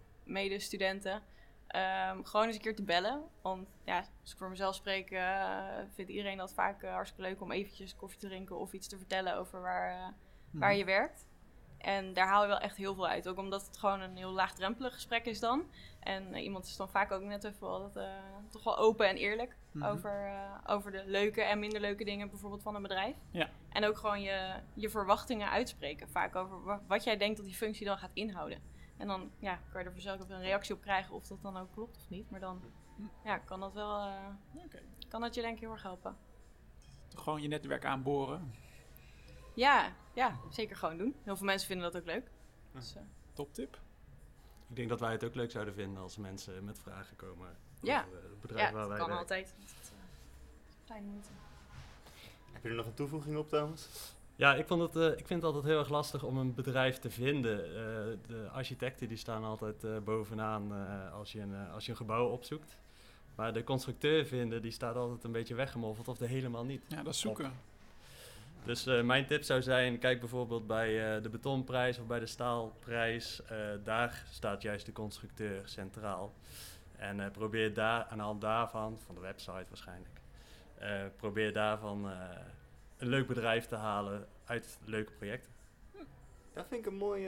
Speaker 2: ehm, gewoon eens een keer te bellen. Want ja, als ik voor mezelf spreek, eh, vindt iedereen dat vaak eh, hartstikke leuk om eventjes koffie te drinken of iets te vertellen over waar, eh, waar je werkt. En daar haal je wel echt heel veel uit. Ook omdat het gewoon een heel laagdrempelig gesprek is dan. En iemand is dan vaak ook net even altijd, eh, toch wel open en eerlijk
Speaker 4: Mhm.
Speaker 2: over, over de leuke en minder leuke dingen bijvoorbeeld van een bedrijf.
Speaker 4: Ja.
Speaker 2: En ook gewoon je, je verwachtingen uitspreken. Vaak over wa- wat jij denkt dat die functie dan gaat inhouden. En dan ja, kan je er vanzelf ook een reactie op krijgen of dat dan ook klopt of niet. Maar dan ja, kan dat wel eh, kan dat je denk ik heel erg helpen.
Speaker 4: Gewoon je netwerk aanboren.
Speaker 2: Ja, ja, zeker gewoon doen. Heel veel mensen vinden dat ook leuk. Dus, eh,
Speaker 4: Top tip.
Speaker 3: Ik denk dat wij het ook leuk zouden vinden als mensen met vragen komen
Speaker 2: Ja.
Speaker 3: over het bedrijf
Speaker 2: ja,
Speaker 3: waar
Speaker 2: dat
Speaker 3: wij
Speaker 2: kan
Speaker 3: werken.
Speaker 2: altijd. Dat, Kleine moeite.
Speaker 1: Heb je er nog een toevoeging op, Thomas?
Speaker 3: Ja, ik, vond het, eh, ik vind het altijd heel erg lastig om een bedrijf te vinden. Eh, de architecten die staan altijd eh, bovenaan als, je een, als je een gebouw opzoekt. Maar de constructeur vinden, die staat altijd een beetje weggemoffeld of er helemaal niet.
Speaker 4: Ja, dat zoeken.
Speaker 3: Dus mijn tip zou zijn, kijk bijvoorbeeld bij de betonprijs of bij de staalprijs. Daar staat juist de constructeur centraal. En probeer daar aan de hand daarvan, van de website waarschijnlijk, probeer daarvan een leuk bedrijf te halen uit leuke projecten.
Speaker 1: Dat vind ik een mooi,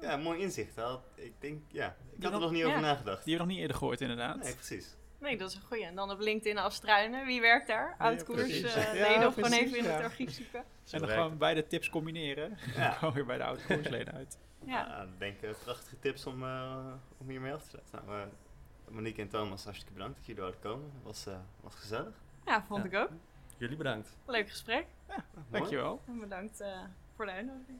Speaker 1: ja, een mooi inzicht. Ik denk, ja, ik
Speaker 4: Die
Speaker 1: had er
Speaker 4: nog-
Speaker 1: nog niet
Speaker 2: ja.
Speaker 1: over nagedacht.
Speaker 4: Die hebben we nog niet eerder gehoord inderdaad.
Speaker 1: Nee, precies.
Speaker 2: Nee, dat is een goeie. En dan op LinkedIn afstruinen. Wie werkt daar? Oud koers.
Speaker 4: precies.
Speaker 2: eh
Speaker 4: Ja,
Speaker 2: nee, of gewoon even in het archief zoeken.
Speaker 4: en dan gewoon beide tips combineren.
Speaker 1: Ja. [laughs]
Speaker 4: gewoon weer bij de oude koersleden uit.
Speaker 2: Ja.
Speaker 1: Ja, ik denk eh, prachtige tips om, eh, om hiermee af te sluiten. Nou, Monique en Thomas, hartstikke bedankt dat jullie wilden komen. Het was, eh, was gezellig.
Speaker 2: ja, vond
Speaker 1: Ja.
Speaker 2: ik ook.
Speaker 3: Jullie bedankt.
Speaker 2: Leuk gesprek.
Speaker 1: Mooi.
Speaker 4: Dankjewel.
Speaker 2: En bedankt eh, voor de uitnodiging.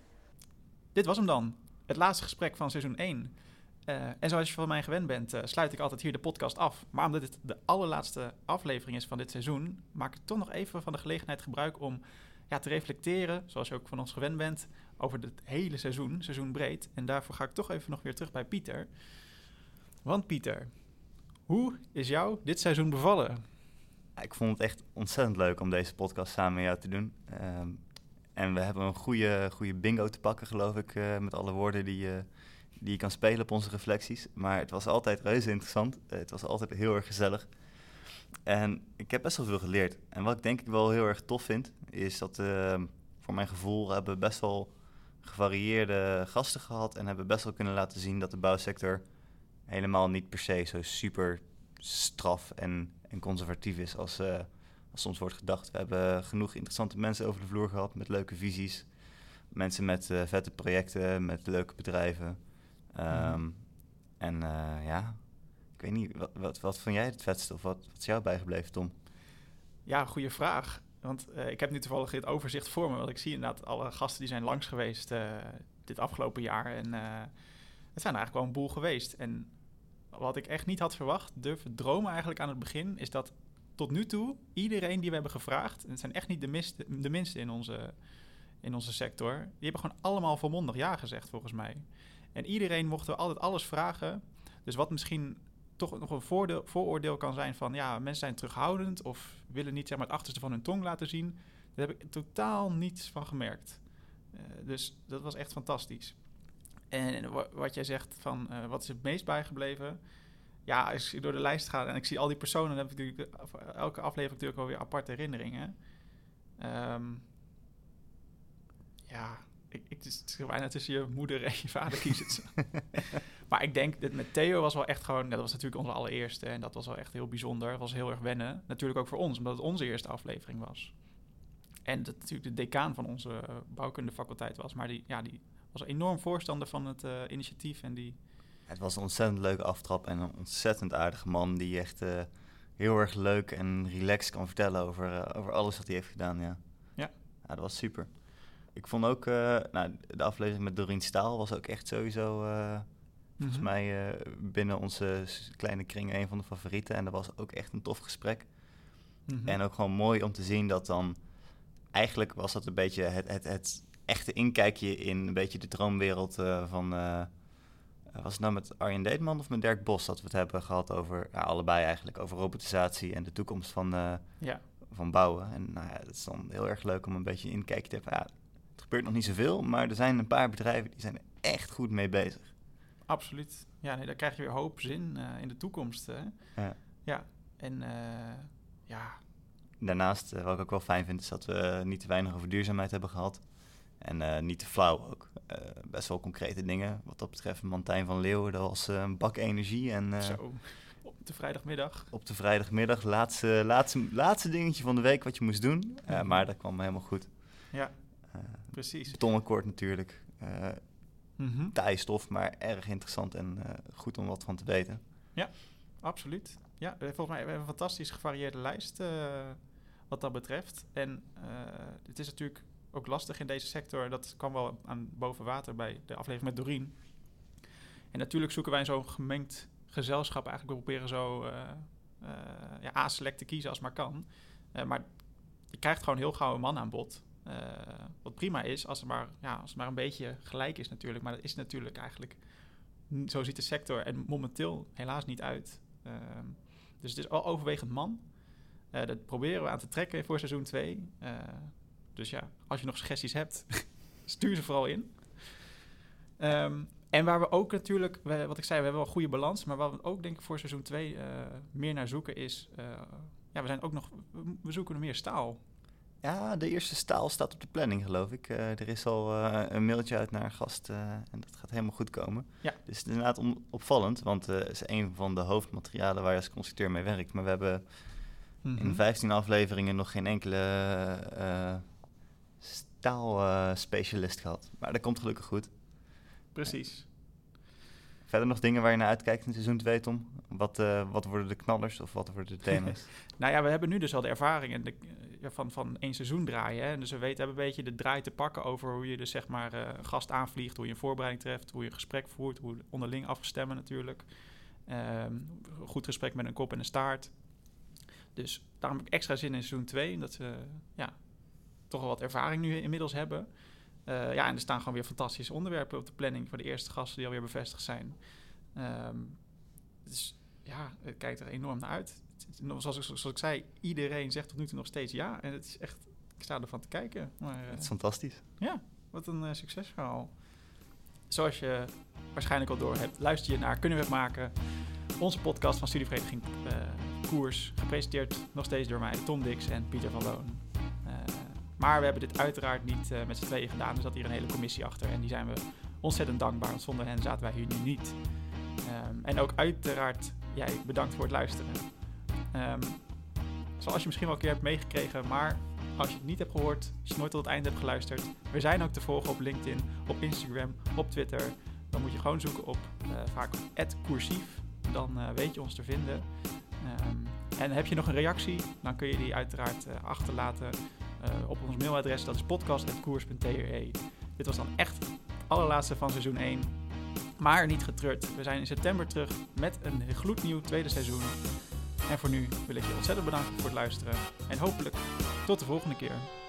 Speaker 4: Dit was hem dan. Het laatste gesprek van seizoen 1. Eh, en zoals je van mij gewend bent, eh, sluit ik altijd hier de podcast af. Maar omdat dit de allerlaatste aflevering is van dit seizoen, maak ik toch nog even van de gelegenheid gebruik om ja, te reflecteren, zoals je ook van ons gewend bent, over het hele seizoen, seizoen breed. En daarvoor ga ik toch even nog weer terug bij Pieter. Want Pieter, hoe is jou dit seizoen bevallen?
Speaker 1: Ik vond het echt ontzettend leuk om deze podcast samen met jou te doen. Ehm, en we hebben een goede, goede bingo te pakken, geloof ik, eh, met alle woorden die, je die je kan spelen op onze reflecties. Maar het was altijd reuze interessant. Eh, het was altijd heel erg gezellig. En ik heb best wel veel geleerd. En wat ik denk ik wel heel erg tof vind, is dat ehm, voor mijn gevoel hebben we best wel gevarieerde gasten gehad en hebben best wel kunnen laten zien dat de bouwsector helemaal niet per se zo super straf en, en conservatief is als, eh, als soms wordt gedacht. We hebben genoeg interessante mensen over de vloer gehad met leuke visies. Mensen met eh, vette projecten, met leuke bedrijven. Ehm, En eh, ja, ik weet niet, wat, wat, wat vond jij het vetste of wat, wat is jou bijgebleven, Tom?
Speaker 4: Ja, goede vraag. Want ik heb nu toevallig dit overzicht voor me. Want ik zie inderdaad alle gasten die zijn langs geweest dit afgelopen jaar. En het zijn eigenlijk wel een boel geweest. En wat ik echt niet had verwacht, durven dromen eigenlijk aan het begin, is dat tot nu toe iedereen die we hebben gevraagd, en het zijn echt niet de, de minste in onze, in onze sector, die hebben gewoon allemaal volmondig ja gezegd volgens mij. En iedereen mochten we altijd alles vragen. Dus wat misschien toch nog een voordeel, vooroordeel kan zijn van ja, mensen zijn terughoudend of willen niet zeg maar, het achterste van hun tong laten zien. Daar heb ik totaal niets van gemerkt. Eh, dus dat was echt fantastisch. En wa- wat jij zegt van eh, wat is het meest bijgebleven? Ja, als ik door de lijst ga en ik zie al die personen, dan heb ik natuurlijk voor elke aflevering natuurlijk wel weer aparte herinneringen. Ehm, ja, ik, ik, het is bijna tussen je moeder en je vader kiezen. [laughs] [laughs] maar ik denk dat met Theo was wel echt gewoon... Dat was natuurlijk onze allereerste en dat was wel echt heel bijzonder. Dat was heel erg wennen. Natuurlijk ook voor ons, omdat het onze eerste aflevering was. En dat natuurlijk de decaan van onze uh, bouwkundefaculteit was. Maar die, ja, die was enorm voorstander van het uh, initiatief en die...
Speaker 1: Het was een ontzettend leuke aftrap en een ontzettend aardige man die echt uh, heel erg leuk en relaxed kan vertellen over, over alles wat hij heeft gedaan. Ja.
Speaker 4: Ja.
Speaker 1: ja dat was super. Ik vond ook, nou, de aflevering met Doreen Staal was ook echt sowieso, volgens
Speaker 4: Mhm.
Speaker 1: mij, binnen onze kleine kring een van de favorieten. En dat was ook echt een tof gesprek.
Speaker 4: Mhm.
Speaker 1: En ook gewoon mooi om te zien dat dan, eigenlijk was dat een beetje het, het, het echte inkijkje in een beetje de droomwereld van, was het nou met Arjen Deetman of met Dirk Bos dat we het hebben gehad over, ja, allebei eigenlijk, over robotisatie en de toekomst van,
Speaker 4: ja.
Speaker 1: van bouwen. En nou ja, het is dan heel erg leuk om een beetje een inkijkje te hebben. Ja, het gebeurt nog niet zoveel, maar er zijn een paar bedrijven die zijn er echt goed mee bezig.
Speaker 4: Absoluut. Ja, nee, dan krijg je weer hoop, zin uh, in de toekomst. Hè?
Speaker 1: Ja.
Speaker 4: ja. En uh, ja.
Speaker 1: Daarnaast, uh, wat ik ook wel fijn vind, is dat we niet te weinig over duurzaamheid hebben gehad. En eh, niet te flauw ook. best wel concrete dingen. Wat dat betreft, Mantijn van Leeuwen, dat was een bak energie. En,
Speaker 4: Zo, op de vrijdagmiddag.
Speaker 1: Op de vrijdagmiddag, laatste, laatste, laatste dingetje van de week wat je moest doen. Mm. maar dat kwam helemaal goed.
Speaker 4: Ja, precies.
Speaker 1: Betonakkoord natuurlijk.
Speaker 4: Mm -hmm.
Speaker 1: Stof, maar erg interessant en uh, goed om wat van te weten.
Speaker 4: Ja, absoluut. Ja, volgens mij hebben we een fantastisch gevarieerde lijst uh, wat dat betreft. En uh, het is natuurlijk ook lastig in deze sector. Dat kwam wel aan boven water bij de aflevering met Doreen. En natuurlijk zoeken wij zo'n gemengd gezelschap eigenlijk. We proberen zo uh, ja, A-select te kiezen als maar kan. maar je krijgt gewoon heel gauw een man aan bod. Wat prima is, als het, maar, ja, als het maar een beetje gelijk is natuurlijk. Maar dat is natuurlijk eigenlijk... Zo ziet de sector er momenteel helaas niet uit. Uh, dus het is al overwegend man. Dat proberen we aan te trekken voor seizoen 2. Dus ja, als je nog suggesties hebt, [laughs] stuur ze vooral in. Um, en waar we ook natuurlijk, we, wat ik zei, we hebben wel een goede balans. Maar wat we ook denk ik voor seizoen 2 meer naar zoeken is... ja, we zijn ook nog... We zoeken meer staal.
Speaker 1: Ja, de eerste staal staat op de planning, geloof ik. Uh, er is al uh, een mailtje uit naar een gast uh, en dat gaat helemaal goed komen.
Speaker 4: Ja.
Speaker 1: Dus het is inderdaad opvallend, want het is een van de hoofdmaterialen waar je als constructeur mee werkt. Maar we hebben mm -hmm. in 15 afleveringen nog geen enkele eh, staalspecialist gehad. Maar dat komt gelukkig goed.
Speaker 4: Precies.
Speaker 1: Verder nog dingen waar je naar uitkijkt in seizoen 2, Tom? Wat, uh, wat worden de knallers of wat worden de [laughs] thema's?
Speaker 4: nou ja, we hebben nu dus al de ervaring de, uh, van, van één seizoen draaien. Hè? Dus we weten, hebben een beetje de draai te pakken over hoe je dus zeg maar uh, een gast aanvliegt, hoe je een voorbereiding treft, hoe je een gesprek voert, hoe onderling afstemmen natuurlijk. Um, goed gesprek met een kop en een staart. Dus daarom heb ik extra zin in seizoen 2, dat we ja, toch wel wat ervaring nu inmiddels hebben. Uh, ja, en er staan gewoon weer fantastische onderwerpen op de planning voor de eerste gasten die alweer bevestigd zijn. Um, dus ja, het kijkt er enorm naar uit. Zoals ik, zoals ik zei, iedereen zegt tot nu toe nog steeds ja. En het is echt, ik sta ervan te kijken. Maar, uh,
Speaker 1: het is fantastisch.
Speaker 4: Ja, wat een uh, succesverhaal. Zoals je waarschijnlijk al door hebt, luister je naar Kunnen we het maken? Onze podcast van Studievereniging Koers. Gepresenteerd nog steeds door mij, Tom Dix en Pieter van Loon. Maar we hebben dit uiteraard niet uh, met z'n tweeën gedaan. Er zat hier een hele commissie achter. En die zijn we ontzettend dankbaar. Want zonder hen zaten wij hier nu niet. Um, en ook uiteraard jij bedankt voor het luisteren. Um, zoals je misschien wel een keer hebt meegekregen. Maar als je het niet hebt gehoord. Als je nooit tot het einde hebt geluisterd. We zijn ook te volgen op LinkedIn, op Instagram, op Twitter. Dan moet je gewoon zoeken op uh, vaak @coursief. Dan uh, weet je ons te vinden. Um, en heb je nog een reactie? Dan kun je die uiteraard achterlaten. Uh, op ons mailadres, dat is podcast.koers.tre. Dit was dan echt het allerlaatste van seizoen 1. Maar niet getreurd. We zijn in september terug met een gloednieuw tweede seizoen. En voor nu wil ik je ontzettend bedanken voor het luisteren. En hopelijk tot de volgende keer.